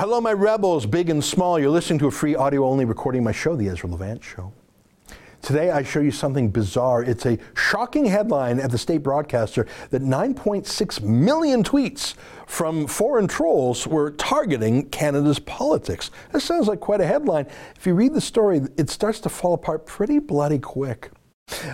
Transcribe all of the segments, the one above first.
Hello, my rebels, big and small. You're listening to a free audio only recording of my show, The Ezra Levant Show. Today, I show you something bizarre. It's a shocking headline at the state broadcaster that 9.6 million tweets from foreign trolls were targeting Canada's politics. That sounds like quite a headline. If you read the story, it starts to fall apart pretty bloody quick.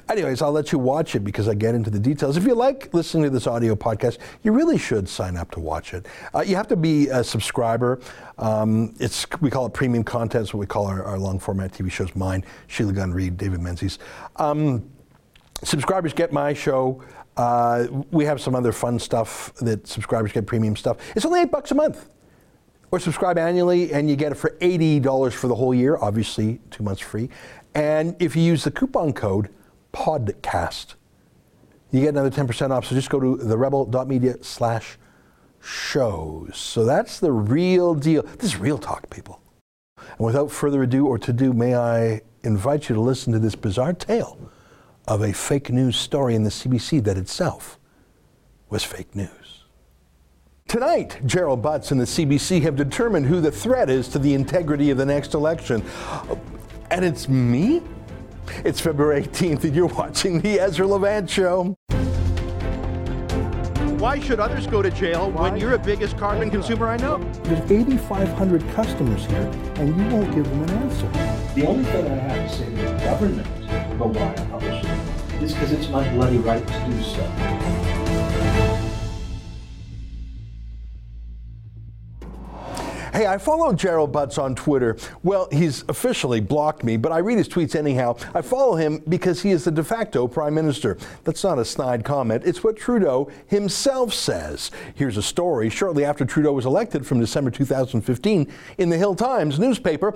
Anyways, I'll let you watch it because I get into the details. If you like listening to this audio podcast, you really should sign up to watch it. Uh, you have to be a subscriber. Um, it's we call it premium content. It's what we call our, our long format TV shows. Mine, Sheila Gunn Reid, David Menzies. Um, subscribers get my show. Uh, we have some other fun stuff that subscribers get premium stuff. It's only eight bucks a month. Or subscribe annually and you get it for $80 for the whole year, obviously, two months free. And if you use the coupon code podcast. You get another 10% off. So just go to therebel.media slash shows. So that's the real deal. This is real talk, people. And without further ado or to do, may I invite you to listen to this bizarre tale of a fake news story in the CBC that itself was fake news. Tonight, Gerald Butts and the CBC have determined who the threat is to the integrity of the next election. And it's me? It's February 18th, and you're watching The Ezra Levant Show. Why should others go to jail Why? when you're the biggest carbon consumer I know? There's 8,500 customers here, and you won't give them an answer. The only thing I have to say to the government about why I publish it is because it's my bloody right to do so. Hey, I follow Gerald Butts on Twitter. Well, he's officially blocked me, but I read his tweets anyhow. I follow him because he is the de facto prime minister. That's not a snide comment. It's what Trudeau himself says. Here's a story shortly after Trudeau was elected from December 2015 in the Hill Times newspaper.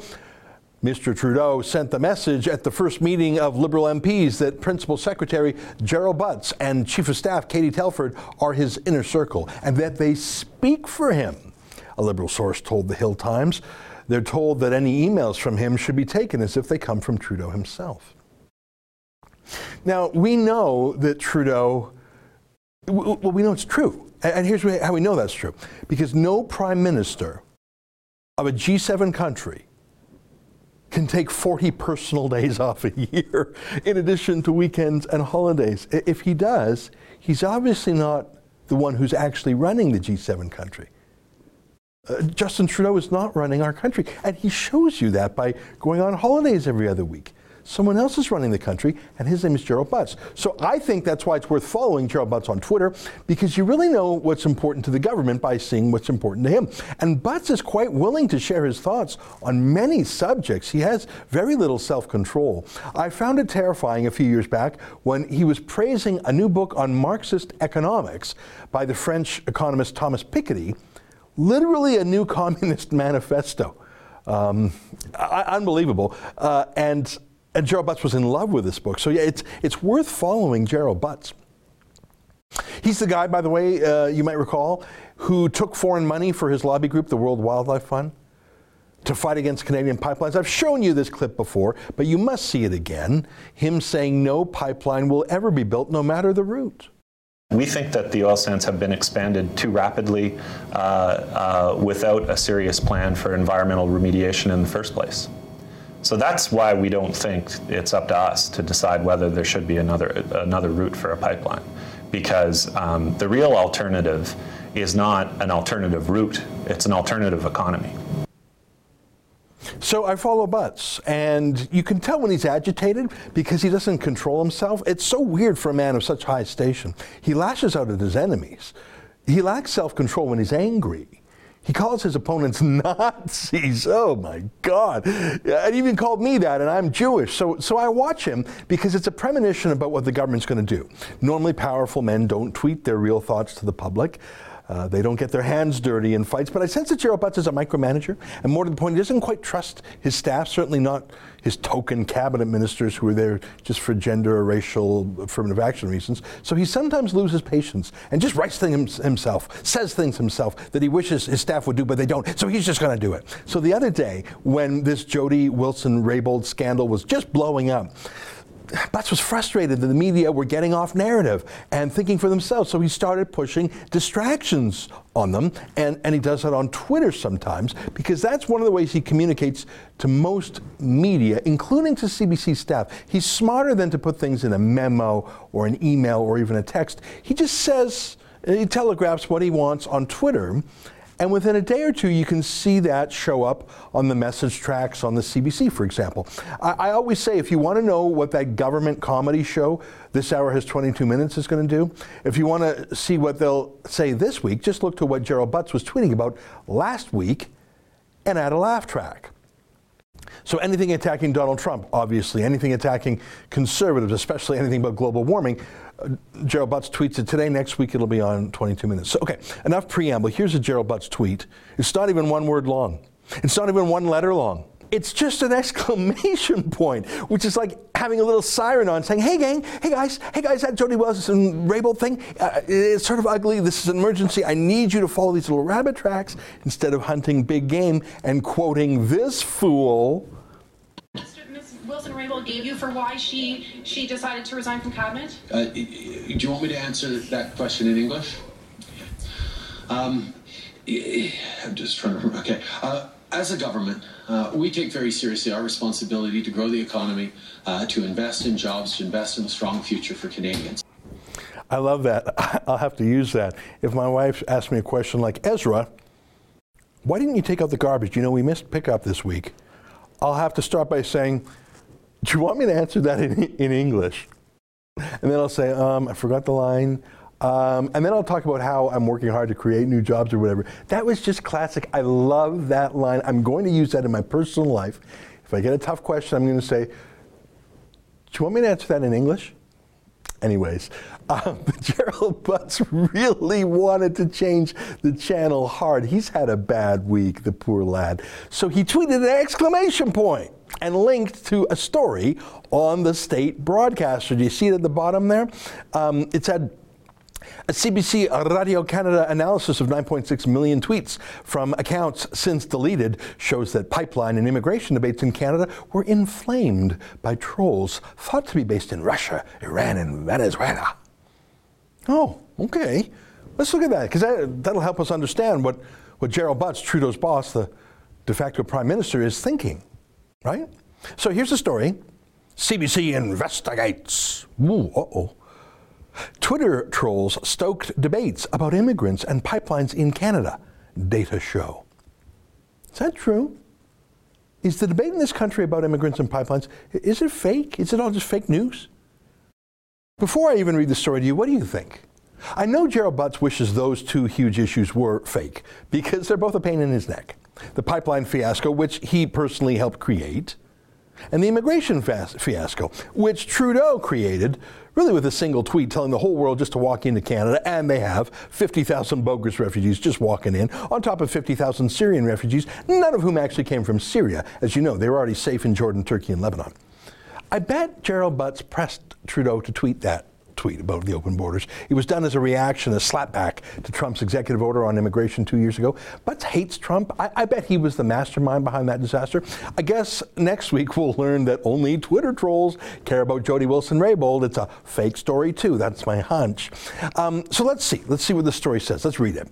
Mr. Trudeau sent the message at the first meeting of Liberal MPs that Principal Secretary Gerald Butts and Chief of Staff Katie Telford are his inner circle and that they speak for him a Liberal source told the Hill Times. They're told that any emails from him should be taken as if they come from Trudeau himself. Now, we know that Trudeau, well, we know it's true. And here's how we know that's true because no prime minister of a G7 country can take 40 personal days off a year in addition to weekends and holidays. If he does, he's obviously not the one who's actually running the G7 country. Uh, Justin Trudeau is not running our country. And he shows you that by going on holidays every other week. Someone else is running the country, and his name is Gerald Butts. So I think that's why it's worth following Gerald Butts on Twitter, because you really know what's important to the government by seeing what's important to him. And Butts is quite willing to share his thoughts on many subjects. He has very little self control. I found it terrifying a few years back when he was praising a new book on Marxist economics by the French economist Thomas Piketty literally a new communist manifesto. Um, unbelievable. Uh, and, and Gerald Butts was in love with this book. So, yeah, it's, it's worth following Gerald Butts. He's the guy, by the way, uh, you might recall, who took foreign money for his lobby group, the World Wildlife Fund, to fight against Canadian pipelines. I've shown you this clip before, but you must see it again. Him saying no pipeline will ever be built, no matter the route. We think that the oil sands have been expanded too rapidly uh, uh, without a serious plan for environmental remediation in the first place. So that's why we don't think it's up to us to decide whether there should be another, another route for a pipeline. Because um, the real alternative is not an alternative route, it's an alternative economy. So I follow Butts, and you can tell when he's agitated because he doesn't control himself. It's so weird for a man of such high station. He lashes out at his enemies. He lacks self control when he's angry. He calls his opponents Nazis. Oh my God. And he even called me that, and I'm Jewish. So, so I watch him because it's a premonition about what the government's going to do. Normally, powerful men don't tweet their real thoughts to the public. Uh, they don't get their hands dirty in fights. But I sense that Gerald Butts is a micromanager, and more to the point, he doesn't quite trust his staff, certainly not his token cabinet ministers who are there just for gender or racial affirmative action reasons. So he sometimes loses patience and just writes things himself, says things himself that he wishes his staff would do, but they don't. So he's just going to do it. So the other day, when this Jody Wilson Raybould scandal was just blowing up, Butts was frustrated that the media were getting off narrative and thinking for themselves, so he started pushing distractions on them, and, and he does that on Twitter sometimes because that's one of the ways he communicates to most media, including to CBC staff. He's smarter than to put things in a memo or an email or even a text. He just says, he telegraphs what he wants on Twitter. And within a day or two, you can see that show up on the message tracks on the CBC, for example. I, I always say if you want to know what that government comedy show, This Hour Has 22 Minutes, is going to do, if you want to see what they'll say this week, just look to what Gerald Butts was tweeting about last week and add a laugh track. So anything attacking Donald Trump, obviously, anything attacking conservatives, especially anything about global warming, Gerald Butts tweets it today. Next week it'll be on 22 minutes. So, okay, enough preamble. Here's a Gerald Butts tweet. It's not even one word long. It's not even one letter long. It's just an exclamation point, which is like having a little siren on saying, hey gang, hey guys, hey guys, that Jody Wilson Raybould thing, uh, it's sort of ugly. This is an emergency. I need you to follow these little rabbit tracks instead of hunting big game and quoting this fool. Ms. Wilson Raybould gave you for why she she decided to resign from cabinet? Uh, do you want me to answer that question in English? Um, I'm just trying to remember. Okay. Uh, as a government, uh, we take very seriously our responsibility to grow the economy, uh, to invest in jobs, to invest in a strong future for Canadians. I love that. I'll have to use that. If my wife asks me a question like, Ezra, why didn't you take out the garbage? You know, we missed pickup this week. I'll have to start by saying, do you want me to answer that in, in English? And then I'll say, um, I forgot the line. Um, and then I'll talk about how I'm working hard to create new jobs or whatever. That was just classic. I love that line. I'm going to use that in my personal life. If I get a tough question, I'm going to say, Do you want me to answer that in English? Anyways, um, Gerald Butts really wanted to change the channel hard. He's had a bad week, the poor lad. So he tweeted an exclamation point and linked to a story on the state broadcaster. Do you see it at the bottom there? Um, it said, a CBC Radio Canada analysis of 9.6 million tweets from accounts since deleted shows that pipeline and immigration debates in Canada were inflamed by trolls thought to be based in Russia, Iran, and Venezuela. Oh, okay. Let's look at that because that, that'll help us understand what, what Gerald Butts, Trudeau's boss, the de facto prime minister, is thinking, right? So here's the story CBC investigates. Ooh, uh oh. Twitter trolls stoked debates about immigrants and pipelines in Canada, data show. Is that true? Is the debate in this country about immigrants and pipelines, is it fake? Is it all just fake news? Before I even read the story to you, what do you think? I know Gerald Butts wishes those two huge issues were fake because they're both a pain in his neck. The pipeline fiasco, which he personally helped create, and the immigration fiasco, which Trudeau created really with a single tweet telling the whole world just to walk into Canada, and they have 50,000 bogus refugees just walking in, on top of 50,000 Syrian refugees, none of whom actually came from Syria. As you know, they were already safe in Jordan, Turkey, and Lebanon. I bet Gerald Butts pressed Trudeau to tweet that tweet about the open borders. It was done as a reaction, a slapback to Trump's executive order on immigration two years ago. Butts hates Trump. I, I, bet he was the mastermind behind that disaster. I guess next week we'll learn that only Twitter trolls care about Jody Wilson Raybould. It's a fake story, too. That's my hunch. Um, so let's see. Let's see what the story says. Let's read it.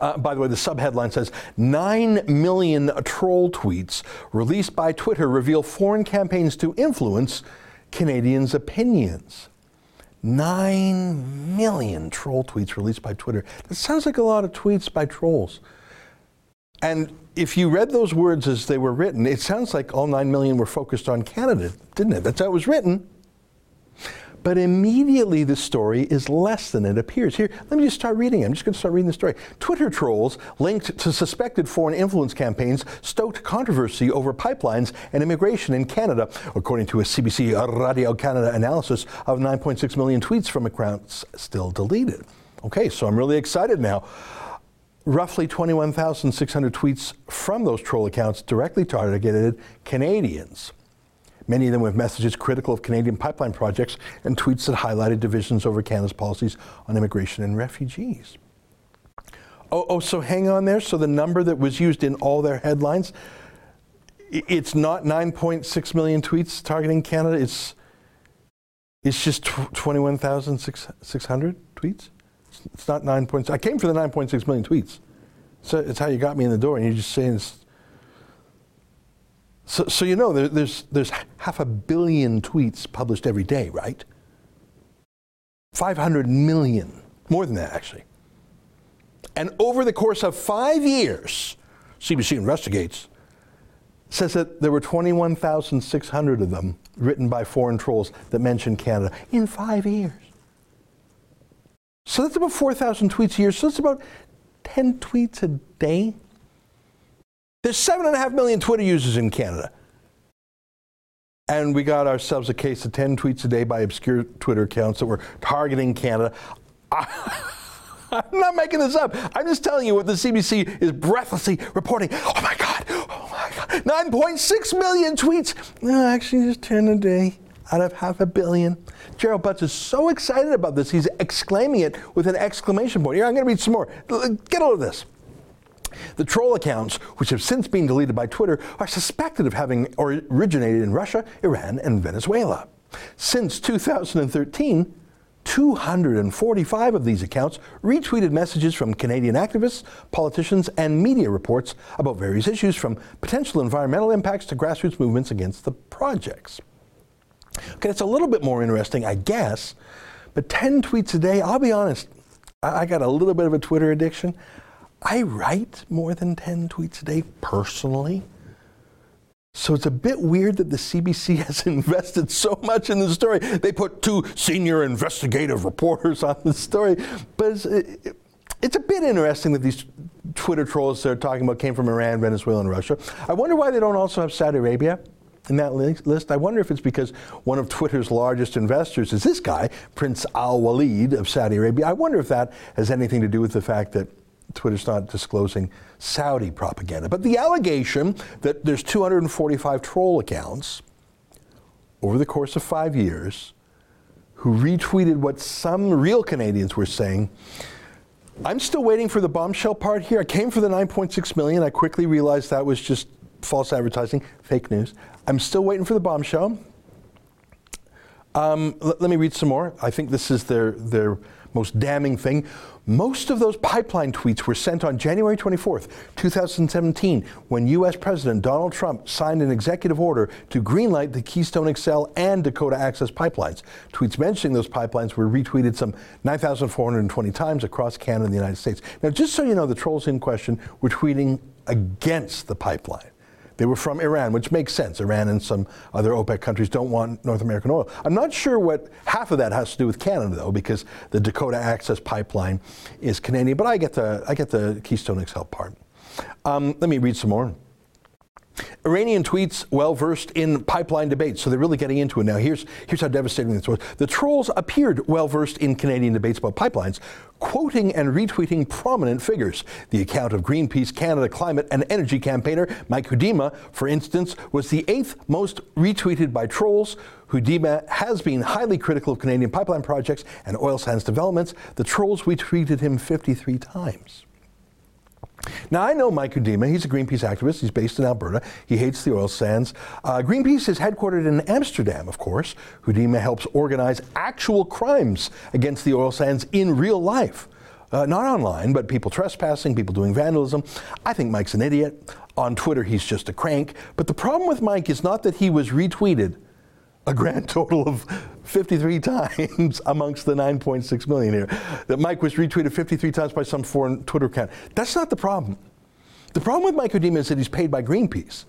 Uh, by the way, the subheadline says 9 million troll tweets released by Twitter reveal foreign campaigns to influence Canadians' opinions. 9 million troll tweets released by Twitter. That sounds like a lot of tweets by trolls. And if you read those words as they were written, it sounds like all 9 million were focused on Canada, didn't it? That's how it was written. But immediately the story is less than it appears. Here, let me just start reading. I'm just going to start reading the story. Twitter trolls linked to suspected foreign influence campaigns stoked controversy over pipelines and immigration in Canada, according to a CBC Radio Canada analysis of 9.6 million tweets from accounts still deleted. Okay, so I'm really excited now. Roughly 21,600 tweets from those troll accounts directly targeted Canadians many of them with messages critical of Canadian pipeline projects and tweets that highlighted divisions over Canada's policies on immigration and refugees. Oh, oh, so hang on there. So the number that was used in all their headlines, it's not 9.6 million tweets targeting Canada. It's it's just tw- 21,600 tweets. It's not 9. Points. I came for the 9.6 million tweets. So it's how you got me in the door, and you're just saying. It's, so, so you know, there, there's there's half a billion tweets published every day, right? 500 million, more than that actually. And over the course of five years, CBC investigates says that there were 21,600 of them written by foreign trolls that mentioned Canada in five years. So that's about 4,000 tweets a year. So that's about 10 tweets a day. There's 7.5 million Twitter users in Canada. And we got ourselves a case of 10 tweets a day by obscure Twitter accounts that were targeting Canada. I'm not making this up. I'm just telling you what the CBC is breathlessly reporting. Oh my God, oh my God. 9.6 million tweets. No, actually, just 10 a day out of half a billion. Gerald Butts is so excited about this, he's exclaiming it with an exclamation point. Here, I'm going to read some more. Get all of this. The troll accounts, which have since been deleted by Twitter, are suspected of having originated in Russia, Iran, and Venezuela. Since 2013, 245 of these accounts retweeted messages from Canadian activists, politicians, and media reports about various issues from potential environmental impacts to grassroots movements against the projects. Okay, it's a little bit more interesting, I guess, but 10 tweets a day, I'll be honest, I got a little bit of a Twitter addiction. I write more than 10 tweets a day personally. So it's a bit weird that the CBC has invested so much in the story. They put two senior investigative reporters on the story, but it's, it, it's a bit interesting that these Twitter trolls they're talking about came from Iran, Venezuela, and Russia. I wonder why they don't also have Saudi Arabia in that list. I wonder if it's because one of Twitter's largest investors is this guy, Prince Al Walid of Saudi Arabia. I wonder if that has anything to do with the fact that Twitter's not disclosing Saudi propaganda. But the allegation that there's 245 troll accounts over the course of five years who retweeted what some real Canadians were saying. I'm still waiting for the bombshell part here. I came for the 9.6 million. I quickly realized that was just false advertising, fake news. I'm still waiting for the bombshell. Um, let, let me read some more. I think this is their, their most damning thing. Most of those pipeline tweets were sent on January 24th, 2017, when U.S. President Donald Trump signed an executive order to greenlight the Keystone XL and Dakota Access pipelines. Tweets mentioning those pipelines were retweeted some 9,420 times across Canada and the United States. Now, just so you know, the trolls in question were tweeting against the pipeline. They were from Iran, which makes sense. Iran and some other OPEC countries don't want North American oil. I'm not sure what half of that has to do with Canada, though, because the Dakota Access Pipeline is Canadian. But I get the, I get the Keystone XL part. Um, let me read some more. Iranian tweets well versed in pipeline debates, so they're really getting into it now. Here's, here's how devastating this was. The trolls appeared well versed in Canadian debates about pipelines, quoting and retweeting prominent figures. The account of Greenpeace Canada climate and energy campaigner Mike Hudema, for instance, was the eighth most retweeted by trolls. Hudema has been highly critical of Canadian pipeline projects and oil sands developments. The trolls retweeted him 53 times. Now, I know Mike Hudema. He's a Greenpeace activist. He's based in Alberta. He hates the oil sands. Uh, Greenpeace is headquartered in Amsterdam, of course. Hudema helps organize actual crimes against the oil sands in real life. Uh, not online, but people trespassing, people doing vandalism. I think Mike's an idiot. On Twitter, he's just a crank. But the problem with Mike is not that he was retweeted a grand total of 53 times amongst the 9.6 million here. That Mike was retweeted 53 times by some foreign Twitter account. That's not the problem. The problem with Mike Hudema is that he's paid by Greenpeace,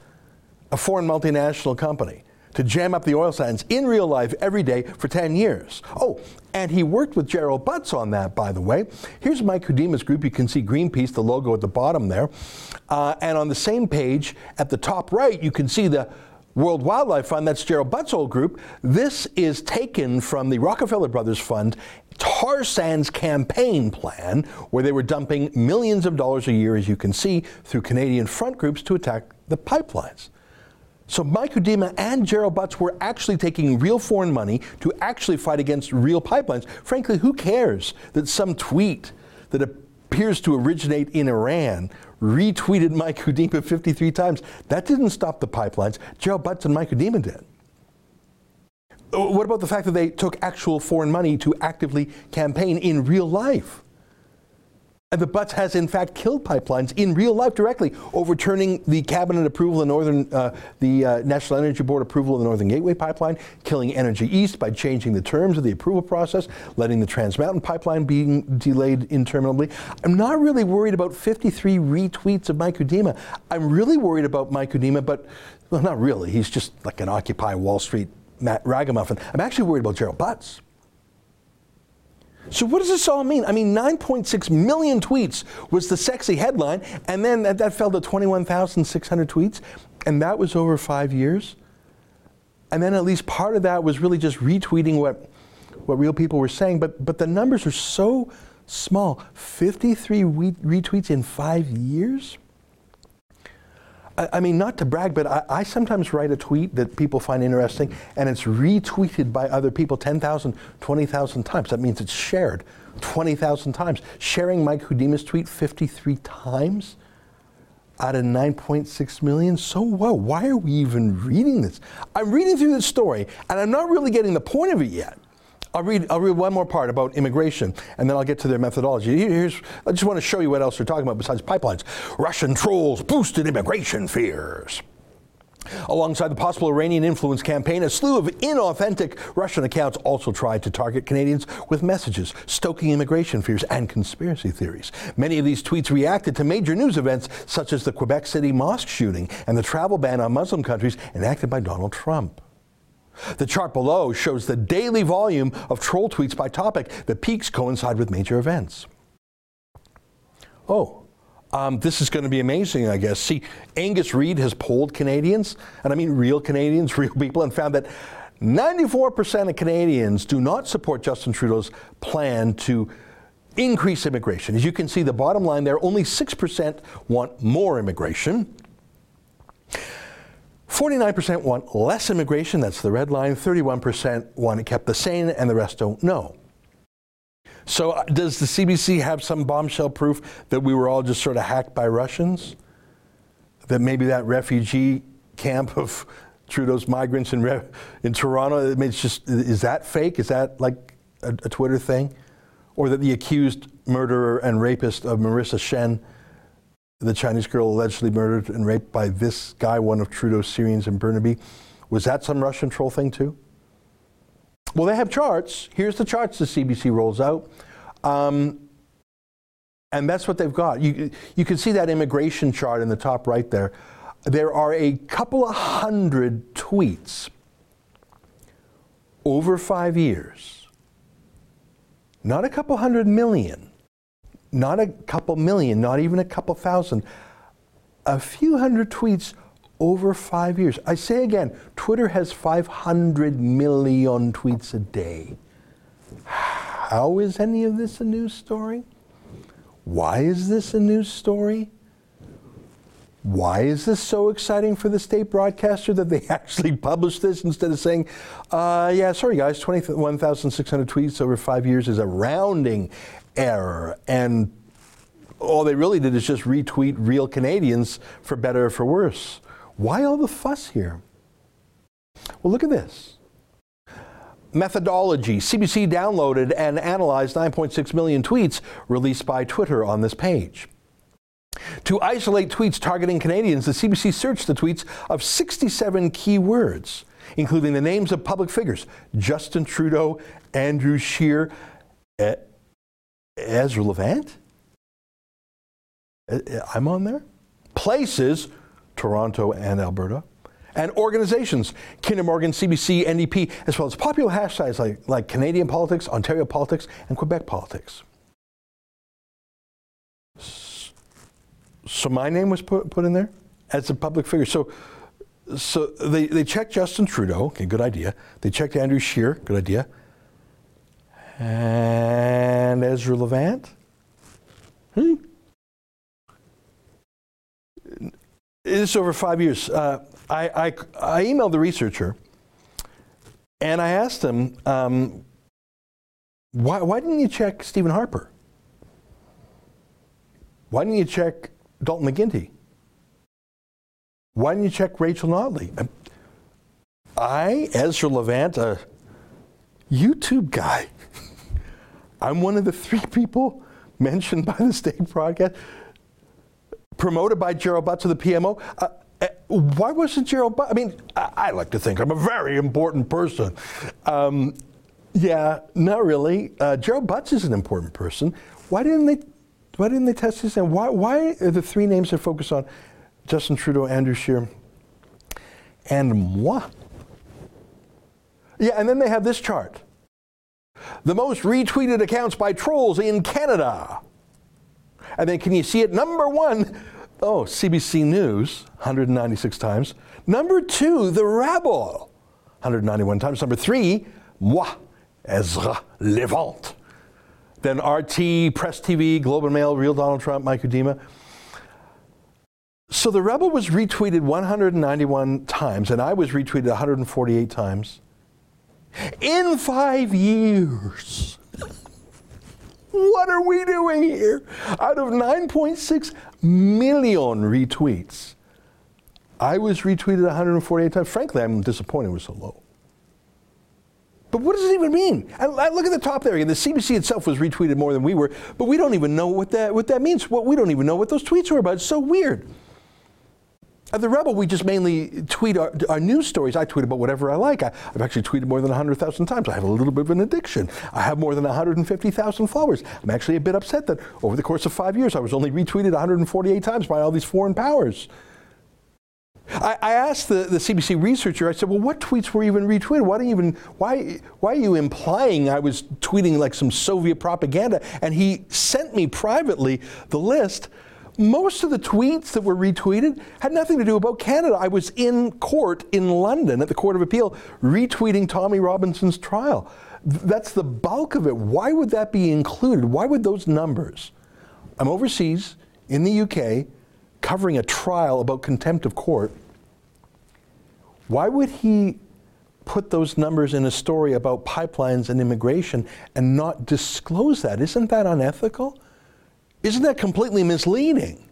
a foreign multinational company, to jam up the oil sands in real life every day for 10 years. Oh, and he worked with Gerald Butts on that, by the way. Here's Mike Hudema's group. You can see Greenpeace, the logo at the bottom there. Uh, and on the same page, at the top right, you can see the World Wildlife Fund, that's Gerald Butts' old group, this is taken from the Rockefeller Brothers Fund tar sands campaign plan, where they were dumping millions of dollars a year, as you can see, through Canadian front groups to attack the pipelines. So Mike Hudema and Gerald Butts were actually taking real foreign money to actually fight against real pipelines. Frankly, who cares that some tweet that a appears to originate in Iran, retweeted Mike Hudema 53 times. That didn't stop the pipelines. Gerald Butts and Mike Hudema did. Uh, what about the fact that they took actual foreign money to actively campaign in real life? And the Butts has in fact killed pipelines in real life directly, overturning the cabinet approval of Northern, uh, the uh, National Energy Board approval of the Northern Gateway pipeline, killing Energy East by changing the terms of the approval process, letting the Trans Mountain pipeline being delayed interminably. I'm not really worried about 53 retweets of Mike Hudema. I'm really worried about Mike Hudema, but well, not really. He's just like an Occupy Wall Street ragamuffin. I'm actually worried about Gerald Butts. So what does this all mean? I mean, 9.6 million tweets was the sexy headline, and then that, that fell to 21,600 tweets, and that was over five years. And then at least part of that was really just retweeting what, what real people were saying, but, but the numbers are so small. 53 retweets in five years? I, mean, not to brag, but I, I, sometimes write a tweet that people find interesting and it's retweeted by other people 10,000, 20,000 times. That means it's shared 20,000 times. Sharing Mike Hudema's tweet 53 times out of 9.6 million. So whoa, why are we even reading this? I'm reading through this story and I'm not really getting the point of it yet. I'll read, I'll read one more part about immigration, and then I'll get to their methodology. Here's, I just want to show you what else they're talking about besides pipelines. Russian trolls boosted immigration fears. Alongside the possible Iranian influence campaign, a slew of inauthentic Russian accounts also tried to target Canadians with messages stoking immigration fears and conspiracy theories. Many of these tweets reacted to major news events such as the Quebec City mosque shooting and the travel ban on Muslim countries enacted by Donald Trump. The chart below shows the daily volume of troll tweets by topic. The peaks coincide with major events. Oh, um, this is going to be amazing, I guess. See, Angus Reid has polled Canadians, and I mean real Canadians, real people, and found that 94% of Canadians do not support Justin Trudeau's plan to increase immigration. As you can see, the bottom line there, only 6% want more immigration. 49% want less immigration, that's the red line. 31% want it kept the same, and the rest don't know. So, uh, does the CBC have some bombshell proof that we were all just sort of hacked by Russians? That maybe that refugee camp of Trudeau's migrants in, in Toronto, it's just, is that fake? Is that like a, a Twitter thing? Or that the accused murderer and rapist of Marrisa Shen the Chinese girl allegedly murdered and raped by this guy, one of Trudeau's Syrians in Burnaby. Was that some Russian troll thing too? Well, they have charts. Here's the charts the CBC rolls out. Um, and that's what they've got. You, you can see that immigration chart in the top right there. There are a couple of hundred tweets over five years, not a couple hundred million not a couple million, not even a couple thousand, a few hundred tweets over five years. I say again, Twitter has 500 million tweets a day. How is any of this a news story? Why is this a news story? Why is this so exciting for the state broadcaster that they actually publish this instead of saying, uh, yeah, sorry guys, 21,600 tweets over five years is a rounding error. And all they really did is just retweet real Canadians for better or for worse. Why all the fuss here? Well, look at this. Methodology. CBC downloaded and analyzed 9.6 million tweets released by Twitter on this page. To isolate tweets targeting Canadians, the CBC searched the tweets of 67 keywords, including the names of public figures Justin Trudeau, Andrew Scheer, eh, Ezra Levant? Eh, eh, I'm on there. Places, Toronto and Alberta. And organizations, Kinder Morgan, CBC, NDP, as well as popular hashtags like, like Canadian politics, Ontario politics, and Quebec politics. So my name was put, put in there as a public figure. So, so they, they checked Justin Trudeau, okay, good idea. They checked Andrew Scheer, good idea and Ezra Levant. Hmm. This over five years. Uh, I, I, I, emailed the researcher and I asked him, um, why, why didn't you check Stephen Harper? Why didn't you check Dalton McGuinty? Why didn't you check Rachel Notley? Um, I, Ezra Levant, a YouTube guy, I'm one of the three people mentioned by the state broadcast, promoted by Gerald Butts of the PMO. Uh, uh, why wasn't Gerald Butts? I mean, I, I, like to think I'm a very important person. Um, yeah, not really. Uh, Gerald Butts is an important person. Why didn't they? Why didn't they test his name? Why, why are the three names that focus on Justin Trudeau, Andrew Scheer, and moi? Yeah, and then they have this chart. The most retweeted accounts by trolls in Canada. And then can you see it? Number one, oh, CBC News, 196 times. Number two, The Rebel, 191 times. Number three, moi, Ezra Levant. Then RT, Press TV, Globe and Mail, Real Donald Trump, Mike Hudema. So The Rebel was retweeted 191 times, and I was retweeted 148 times in five years. what are we doing here? Out of 9.6 million retweets, I was retweeted 148 times. Frankly, I'm disappointed it was so low. But what does it even mean? I, I look at the top there. Again. The CBC itself was retweeted more than we were, but we don't even know what that, what that means. What, we don't even know what those tweets were about. It's so weird. At The Rebel, we just mainly tweet our, our, news stories. I tweet about whatever I like. I, have actually tweeted more than 100,000 times. I have a little bit of an addiction. I have more than 150,000 followers. I'm actually a bit upset that over the course of five years, I was only retweeted 148 times by all these foreign powers. I, I asked the, the CBC researcher, I said, well, what tweets were even retweeted? Why, do you even, why, why are you implying I was tweeting like some Soviet propaganda? And he sent me privately the list most of the tweets that were retweeted had nothing to do about Canada. I was in court in London at the Court of Appeal retweeting Tommy Robinson's trial. That's the bulk of it. Why would that be included? Why would those numbers? I'm overseas in the UK covering a trial about contempt of court. Why would he put those numbers in a story about pipelines and immigration and not disclose that? Isn't that unethical? Isn't that completely misleading?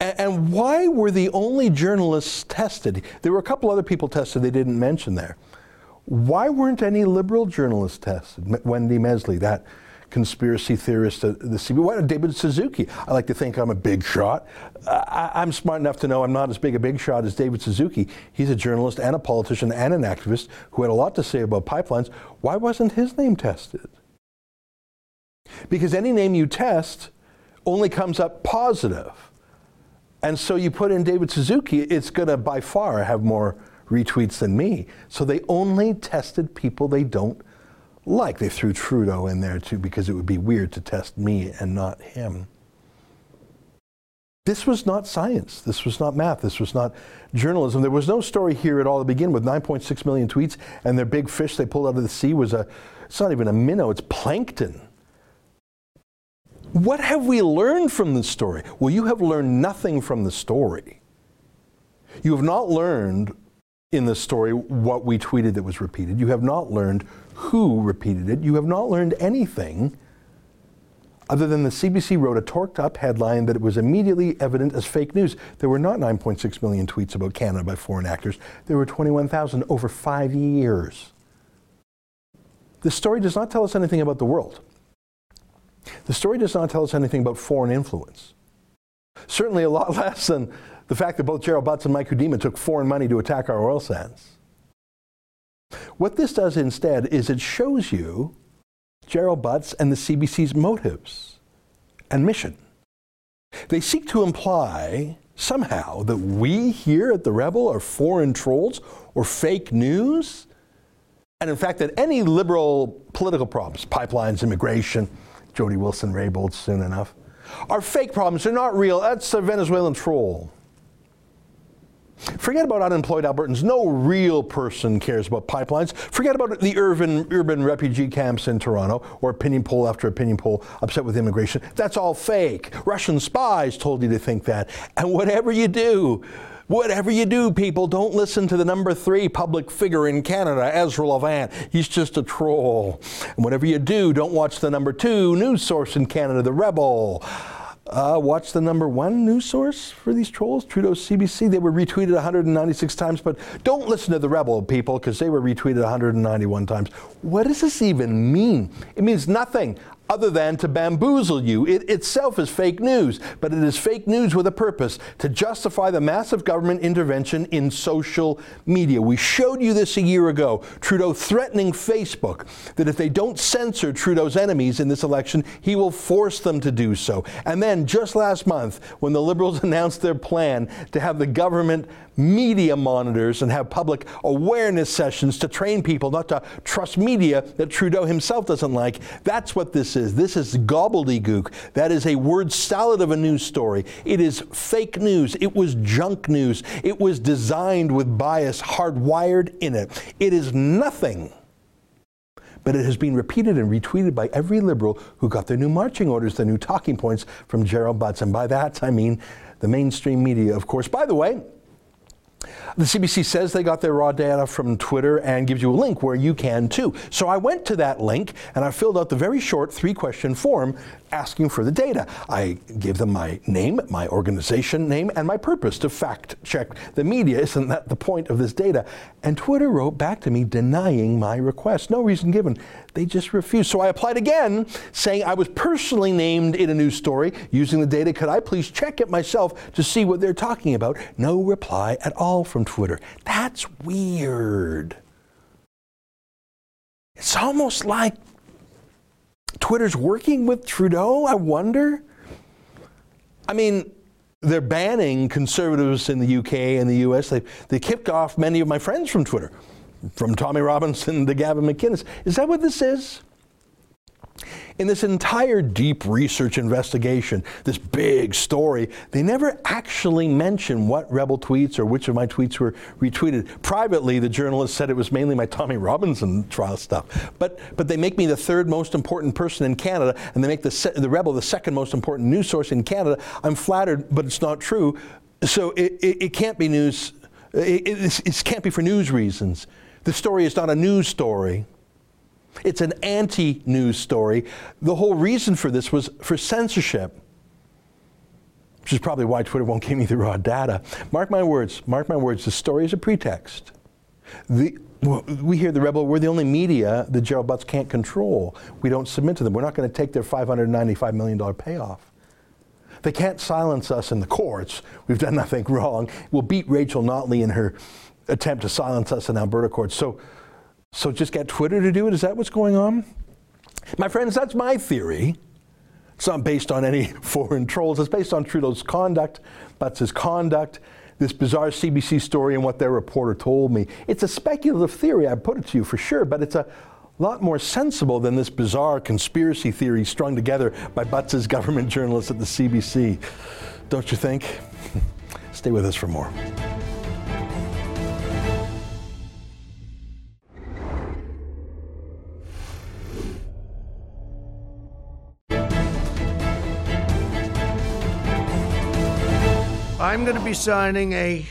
And why were the only journalists tested? There were a couple other people tested they didn't mention there. Why weren't any liberal journalists tested? Wendy Mesley, that conspiracy theorist at the CB. Why not David Suzuki? I like to think I'm a big shot. I, am smart enough to know I'm not as big a big shot as David Suzuki. He's a journalist and a politician and an activist who had a lot to say about pipelines. Why wasn't his name tested? Because any name you test only comes up positive. And so you put in David Suzuki, it's going to by far have more retweets than me. So they only tested people they don't like. They threw Trudeau in there too because it would be weird to test me and not him. This was not science. This was not math. This was not journalism. There was no story here at all to begin with. 9.6 million tweets, and their big fish they pulled out of the sea was a, it's not even a minnow, it's plankton. What have we learned from the story? Well, you have learned nothing from the story. You have not learned in the story what we tweeted that was repeated. You have not learned who repeated it. You have not learned anything other than the CBC wrote a torqued up headline that it was immediately evident as fake news. There were not 9.6 million tweets about Canada by foreign actors, there were 21,000 over five years. The story does not tell us anything about the world. The story does not tell us anything about foreign influence. Certainly a lot less than the fact that both Gerald Butts and Mike Hudema took foreign money to attack our oil sands. What this does instead is it shows you Gerald Butts and the CBC's motives and mission. They seek to imply somehow that we here at the Rebel are foreign trolls or fake news. And in fact, that any liberal political problems, pipelines, immigration, Jody Wilson Raybould soon enough, are fake problems. They're not real. That's a Venezuelan troll. Forget about unemployed Albertans. No real person cares about pipelines. Forget about the urban, urban refugee camps in Toronto or opinion poll after opinion poll upset with immigration. That's all fake. Russian spies told you to think that. And whatever you do, Whatever you do, people, don't listen to the number three public figure in Canada, Ezra Levant. He's just a troll. And whatever you do, don't watch the number two news source in Canada, The Rebel. Uh, watch the number one news source for these trolls, Trudeau's CBC. They were retweeted 196 times, but don't listen to the Rebel people because they were retweeted 191 times. What does this even mean? It means nothing other than to bamboozle you. It itself is fake news, but it is fake news with a purpose to justify the massive government intervention in social media. We showed you this a year ago. Trudeau threatening Facebook that if they don't censor Trudeau's enemies in this election, he will force them to do so. And then just last month, when the Liberals announced their plan to have the government media monitors and have public awareness sessions to train people not to trust media that Trudeau himself doesn't like. That's what this is. This is gobbledygook. That is a word salad of a news story. It is fake news. It was junk news. It was designed with bias hardwired in it. It is nothing but it has been repeated and retweeted by every liberal who got their new marching orders, their new talking points from Gerald Butts. And by that, I mean the mainstream media, of course. By the way, the CBC says they got their raw data from Twitter and gives you a link where you can too. So I went to that link and I filled out the very short three question form asking for the data. I gave them my name, my organization name, and my purpose to fact check the media. Isn't that the point of this data? And Twitter wrote back to me denying my request. No reason given. They just refused. So I applied again, saying I was personally named in a news story using the data. Could I please check it myself to see what they're talking about? No reply at all from Twitter. That's weird. It's almost like Twitter's working with Trudeau, I wonder. I mean, they're banning conservatives in the UK and the US. They, they kicked off many of my friends from Twitter, from Tommy Robinson to Gavin McInnes. Is that what this is? In this entire deep research investigation, this big story, they never actually mention what Rebel tweets or which of my tweets were retweeted. Privately, the journalist said it was mainly my Tommy Robinson trial stuff. But, but they make me the third most important person in Canada, and they make the, se- the Rebel the second most important news source in Canada. I'm flattered, but it's not true. So it, it, it can't be news. It, it, it can't be for news reasons. The story is not a news story. It's an anti news story. The whole reason for this was for censorship, which is probably why Twitter won't give me the raw data. Mark my words, mark my words, the story is a pretext. The, we hear the rebel, we're the only media the Gerald Butts can't control. We don't submit to them. We're not going to take their $595 million payoff. They can't silence us in the courts. We've done nothing wrong. We'll beat Rachel Notley in her attempt to silence us in Alberta courts. So so just get Twitter to do it? Is that what's going on? My friends, that's my theory. It's not based on any foreign trolls. It's based on Trudeau's conduct, Butts' conduct, this bizarre CBC story, and what their reporter told me. It's a speculative theory, I put it to you for sure, but it's a lot more sensible than this bizarre conspiracy theory strung together by Butts' government journalists at the CBC. Don't you think? Stay with us for more. I'm going to be signing a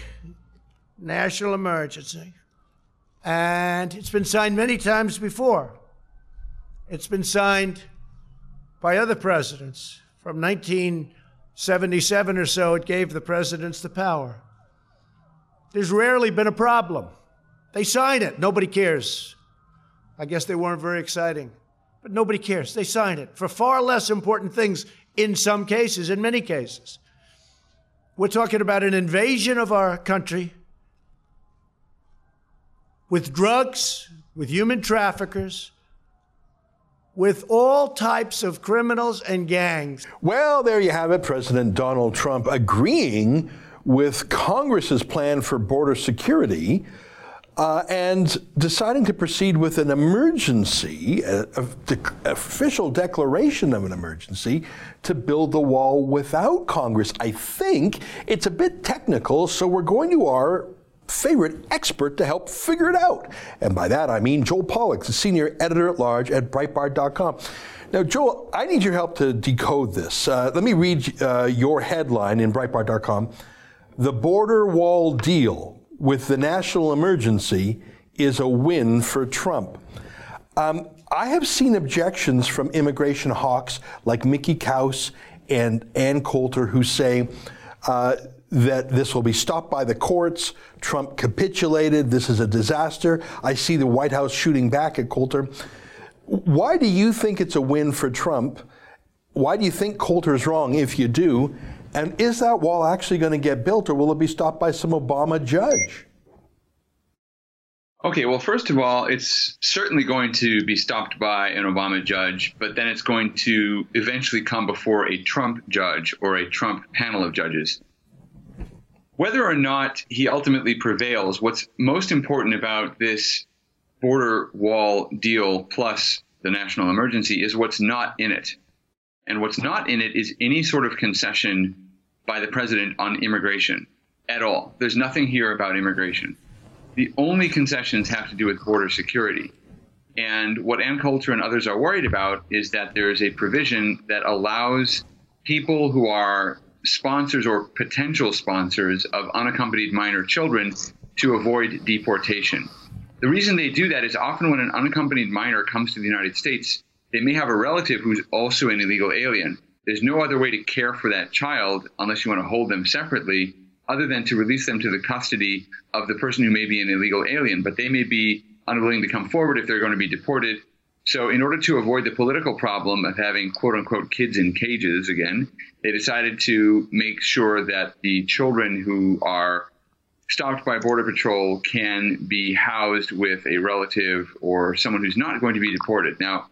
national emergency. And it's been signed many times before. It's been signed by other presidents. From 1977 or so, it gave the presidents the power. There's rarely been a problem. They sign it, nobody cares. I guess they weren't very exciting, but nobody cares. They sign it for far less important things in some cases, in many cases. We're talking about an invasion of our country with drugs, with human traffickers, with all types of criminals and gangs. Well, there you have it. President Donald Trump agreeing with Congress's plan for border security uh, and deciding to proceed with an emergency, a, a de- official declaration of an emergency, to build the wall without Congress. I think it's a bit technical, so we're going to our favorite expert to help figure it out. And by that I mean Joel Pollak, the senior editor at large at Breitbart.com. Now, Joel, I need your help to decode this. Uh, let me read uh, your headline in Breitbart.com. the border wall deal with the national emergency is a win for Trump. Um, I have seen objections from immigration hawks like Mickey Kaus and Ann Coulter who say uh, that this will be stopped by the courts. Trump capitulated. This is a disaster. I see the White House shooting back at Coulter. Why do you think it's a win for Trump? Why do you think Coulter is wrong if you do? And is that wall actually going to get built or will it be stopped by some Obama judge? Okay, well, first of all, it's certainly going to be stopped by an Obama judge, but then it's going to eventually come before a Trump judge or a Trump panel of judges. Whether or not he ultimately prevails, what's most important about this border wall deal plus the national emergency is what's not in it. And what's not in it is any sort of concession by the president on immigration at all. There's nothing here about immigration. The only concessions have to do with border security. And what Ann Coulter and others are worried about is that there is a provision that allows people who are sponsors or potential sponsors of unaccompanied minor children to avoid deportation. The reason they do that is often when an unaccompanied minor comes to the United States, they may have a relative who's also an illegal alien. There's no other way to care for that child unless you want to hold them separately other than to release them to the custody of the person who may be an illegal alien, but they may be unwilling to come forward if they're going to be deported. So, in order to avoid the political problem of having quote unquote kids in cages again, they decided to make sure that the children who are stopped by Border Patrol can be housed with a relative or someone who's not going to be deported. Now,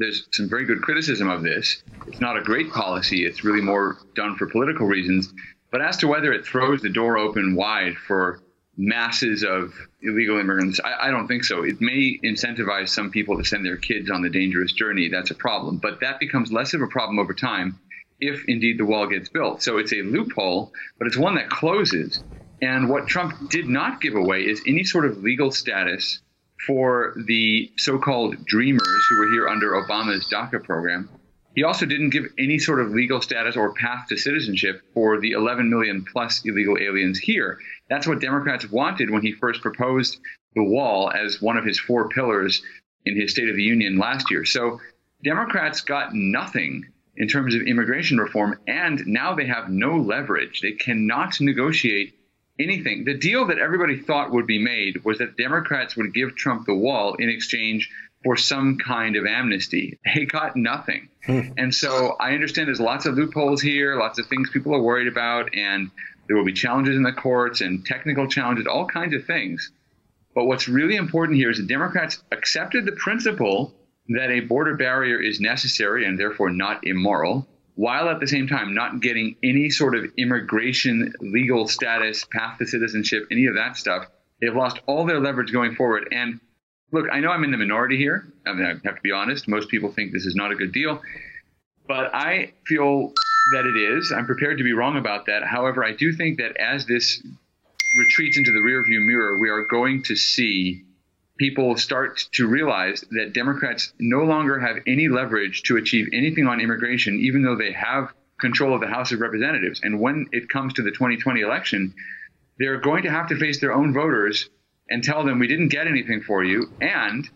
there's some very good criticism of this. It's not a great policy, it's really more done for political reasons. But as to whether it throws the door open wide for masses of illegal immigrants, I, I, don't think so. It may incentivize some people to send their kids on the dangerous journey. That's a problem. But that becomes less of a problem over time if indeed the wall gets built. So it's a loophole, but it's one that closes. And what Trump did not give away is any sort of legal status for the so called dreamers who were here under Obama's DACA program he also didn't give any sort of legal status or path to citizenship for the 11 million plus illegal aliens here. That's what Democrats wanted when he first proposed the wall as one of his four pillars in his State of the Union last year. So Democrats got nothing in terms of immigration reform, and now they have no leverage. They cannot negotiate anything. The deal that everybody thought would be made was that Democrats would give Trump the wall in exchange for some kind of amnesty. They got nothing. Hmm. and so I understand there's lots of loopholes here, lots of things people are worried about, and there will be challenges in the courts and technical challenges, all kinds of things. But what's really important here is the Democrats accepted the principle that a border barrier is necessary and therefore not immoral, while at the same time not getting any sort of immigration legal status, path to citizenship, any of that stuff. They've lost all their leverage going forward. And look, I know I'm in the minority here. I mean, I have to be honest. Most people think this is not a good deal, but I feel that it is. I'm prepared to be wrong about that. However, I do think that as this retreats into the rearview mirror, we are going to see people start to realize that Democrats no longer have any leverage to achieve anything on immigration, even though they have control of the House of Representatives. And when it comes to the 2020 election, they're going to have to face their own voters and tell them we didn't get anything for you, and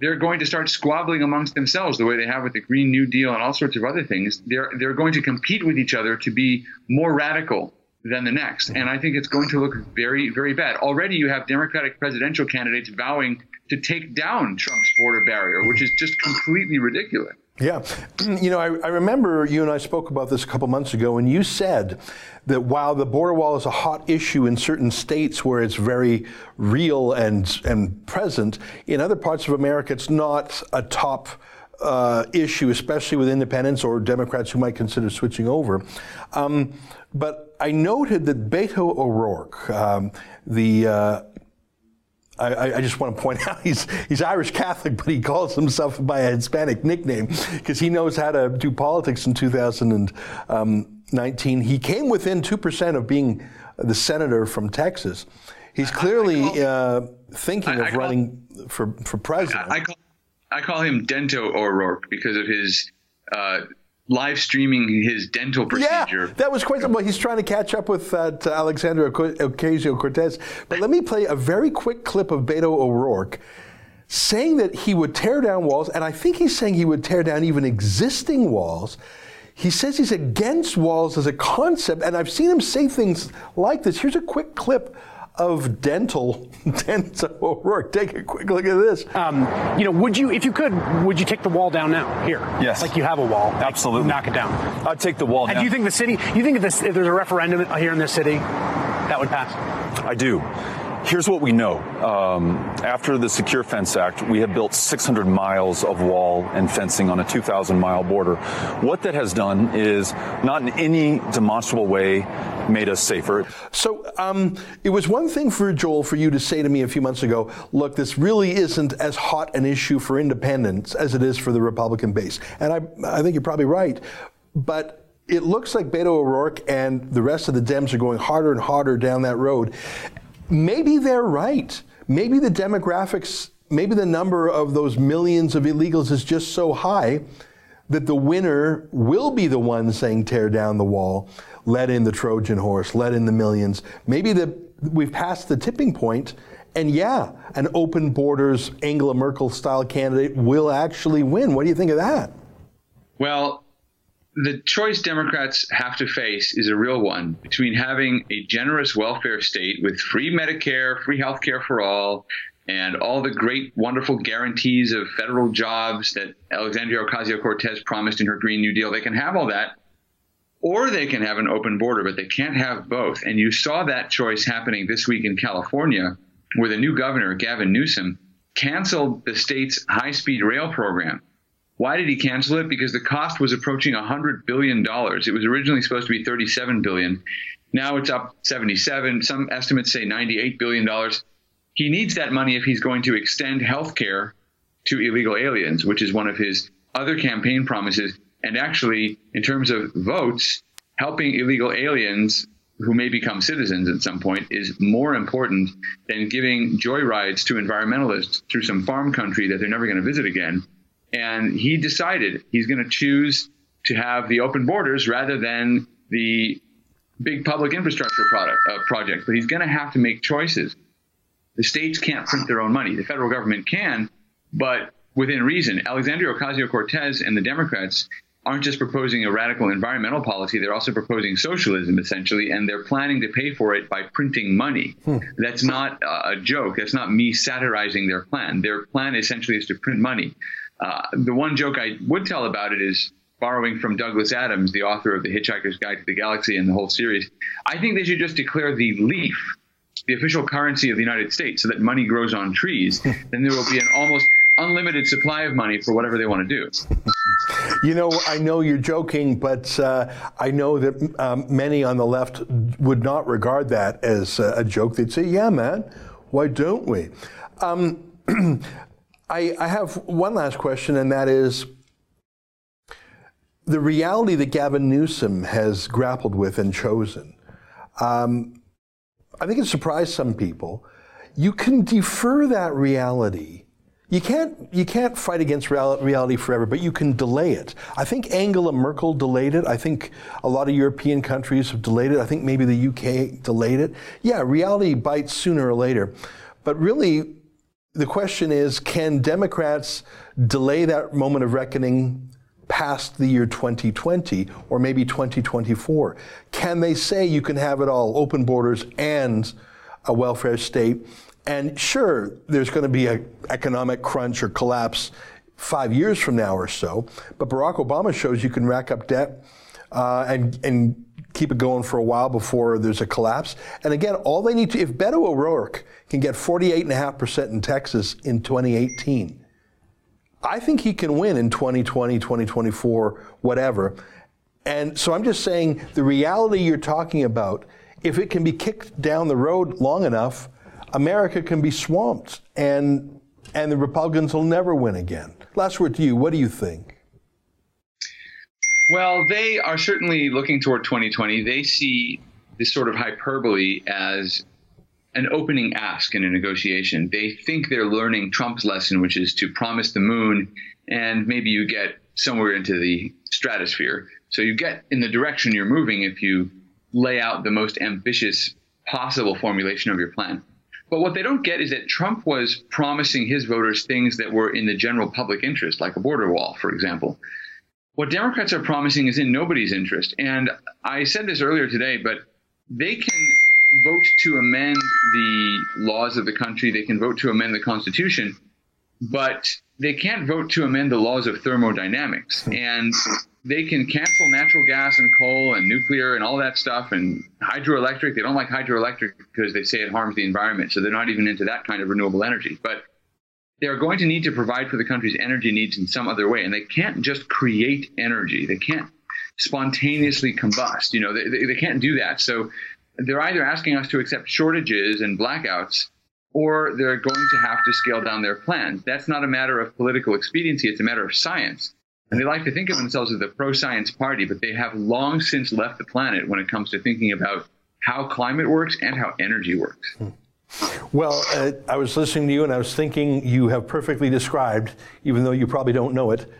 they're going to start squabbling amongst themselves the way they have with the Green New Deal and all sorts of other things. They're they're going to compete with each other to be more radical than the next, and I think it's going to look very very bad. Already, you have Democratic presidential candidates vowing to take down Trump's border barrier, which is just completely ridiculous. Yeah. You know, I, I, remember you and I spoke about this a couple months ago, and you said that while the border wall is a hot issue in certain states where it's very real and, and present, in other parts of America, it's not a top uh, issue, especially with independents or Democrats who might consider switching over. Um, but I noted that Beto O'Rourke, um, the uh, I, I, just want to point out he's he's Irish Catholic, but he calls himself by a Hispanic nickname because he knows how to do politics in 2019. He came within two percent of being the senator from Texas. He's clearly call, uh, thinking of running for for president. I call, I call him Dento O'Rourke because of his uh, live streaming his dental procedure. Yeah, that was quite. Well, he's trying to catch up with uh, Alexandria Ocasio Cortez. But let me play a very quick clip of Beto O'Rourke saying that he would tear down walls, and I think he's saying he would tear down even existing walls. He says he's against walls as a concept, and I've seen him say things like this. Here's a quick clip of dental dental O'Rourke. Take a quick look at this. Um, you know, would you, if you could, would you take the wall down now? Here, yes, like you have a wall. Absolutely, knock it down. I'd take the wall. And down. do you think the city? You think if, this, if there's a referendum here in this city, that would pass? I do. Here's what we know. Um, after the Secure Fence Act, we have built 600 miles of wall and fencing on a 2,000 mile border. What that has done is not in any demonstrable way made us safer. So um, it was one thing for Joel for you to say to me a few months ago, look, this really isn't as hot an issue for independents as it is for the Republican base. And I, I think you're probably right. But it looks like Beto O'Rourke and the rest of the Dems are going harder and harder down that road maybe they're right. Maybe the demographics, maybe the number of those millions of illegals is just so high that the winner will be the one saying tear down the wall, let in the Trojan horse, let in the millions. Maybe the, we've passed the tipping point, and yeah, an open borders Angela Merkel style candidate will actually win. What do you think of that? Well, the choice Democrats have to face is a real one between having a generous welfare state with free Medicare, free health care for all, and all the great, wonderful guarantees of federal jobs that Alexandria Ocasio Cortez promised in her Green New Deal. They can have all that, or they can have an open border, but they can't have both. And you saw that choice happening this week in California, where the new governor, Gavin Newsom, canceled the state's high speed rail program why did he cancel it? Because the cost was approaching $100 billion. It was originally supposed to be 37 billion. Now it's up 77. Some estimates say $98 billion. He needs that money if he's going to extend health care to illegal aliens, which is one of his other campaign promises. And actually, in terms of votes, helping illegal aliens who may become citizens at some point is more important than giving joyrides to environmentalists through some farm country that they're never going to visit again and he decided he's going to choose to have the open borders rather than the big public infrastructure product, uh, project. But he's going to have to make choices. The states can't print their own money. The federal government can, but within reason. Alexandria Ocasio Cortez and the Democrats aren't just proposing a radical environmental policy, they're also proposing socialism, essentially, and they're planning to pay for it by printing money. Hmm. That's not a joke. That's not me satirizing their plan. Their plan essentially is to print money. Uh, the one joke I would tell about it is borrowing from Douglas Adams, the author of The Hitchhiker's Guide to the Galaxy and the whole series. I think they should just declare the leaf the official currency of the United States so that money grows on trees. then there will be an almost unlimited supply of money for whatever they want to do. You know, I know you're joking, but uh, I know that um, many on the left would not regard that as a joke. They'd say, yeah, man, why don't we? Um, I, I have one last question, and that is the reality that Gavin Newsom has grappled with and chosen. Um, I think it surprised some people. You can defer that reality. You can't, you can't fight against reality forever, but you can delay it. I think Angela Merkel delayed it. I think a lot of European countries have delayed it. I think maybe the UK delayed it. Yeah, reality bites sooner or later. But really, the question is can Democrats delay that moment of reckoning past the year 2020 or maybe 2024? Can they say you can have it all, open borders and a welfare state? And sure, there's going to be an economic crunch or collapse five years from now or so, but Barack Obama shows you can rack up debt uh, and, and keep it going for a while before there's a collapse. And again, all they need to, if Beto O'Rourke can get 48.5% in Texas in 2018, I think he can win in 2020, 2024, whatever. And so I'm just saying the reality you're talking about, if it can be kicked down the road long enough, America can be swamped and and the Republicans will never win again. Last word to you. What do you think? Well, they are certainly looking toward 2020. They see this sort of hyperbole as an opening ask in a negotiation. They think they're learning Trump's lesson, which is to promise the moon and maybe you get somewhere into the stratosphere. So you get in the direction you're moving if you lay out the most ambitious possible formulation of your plan. But what they don't get is that Trump was promising his voters things that were in the general public interest, like a border wall, for example. What Democrats are promising is in nobody's interest. And I said this earlier today, but they can vote to amend the laws of the country, they can vote to amend the Constitution, but they can't vote to amend the laws of thermodynamics. Hmm. And they can cancel natural gas and coal and nuclear and all that stuff and hydroelectric. They don't like hydroelectric because they say it harms the environment. So they're not even into that kind of renewable energy. But they're going to need to provide for the country's energy needs in some other way. And they can't just create energy. They can't spontaneously combust. You know, they, they, they can't do that. So they're either asking us to accept shortages and blackouts or they're going to have to scale down their plans. That's not a matter of political expediency. It's a matter of science. And they like to think of themselves as the pro science party, but they have long since left the planet when it comes to thinking about how climate works and how energy works. Hmm. Well, uh, I was listening to you and I was thinking you have perfectly described, even though you probably don't know it,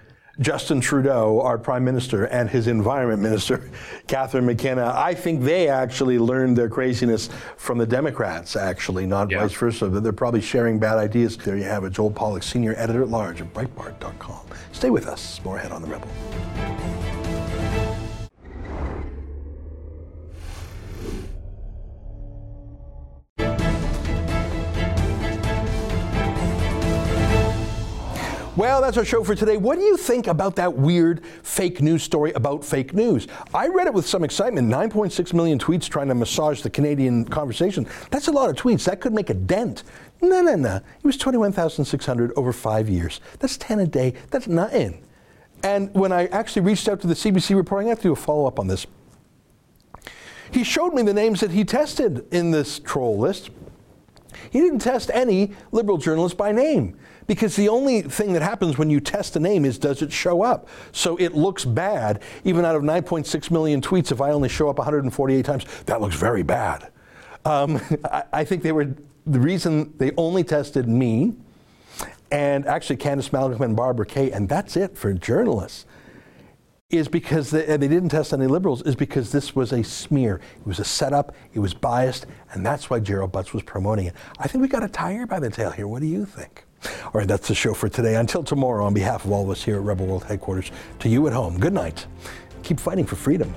Justin Trudeau, our prime minister, and his environment minister, Catherine McKenna. I think they actually learned their craziness from the Democrats, actually, not yeah. vice versa. They're probably sharing bad ideas. There you have it. Joel Pollak, senior editor at large of Breitbart.com. Stay with us. More ahead on The Rebel. Well, that's our show for today. What do you think about that weird fake news story about fake news? I read it with some excitement. 9.6 million tweets trying to massage the Canadian conversation. That's a lot of tweets. That could make a dent. No, no, no. It was 21,600 over five years. That's 10 a day. That's nothing. And when I actually reached out to the CBC reporting, I have to do a follow up on this. He showed me the names that he tested in this troll list. He didn't test any liberal journalist by name because the only thing that happens when you test a name is does it show up? So it looks bad. Even out of 9.6 million tweets, if I only show up 148 times, that looks very bad. Um, I, I, think they were the reason they only tested me and actually Candice Malcolm and Barbara Kay, and that's it for journalists is because they, they, didn't test any liberals is because this was a smear. It was a setup. It was biased, and that's why Gerald Butts was promoting it. I think we got a tiger by the tail here. What do you think? All right, that's the show for today. Until tomorrow, on behalf of all of us here at Rebel World Headquarters, to you at home, good night. Keep fighting for freedom.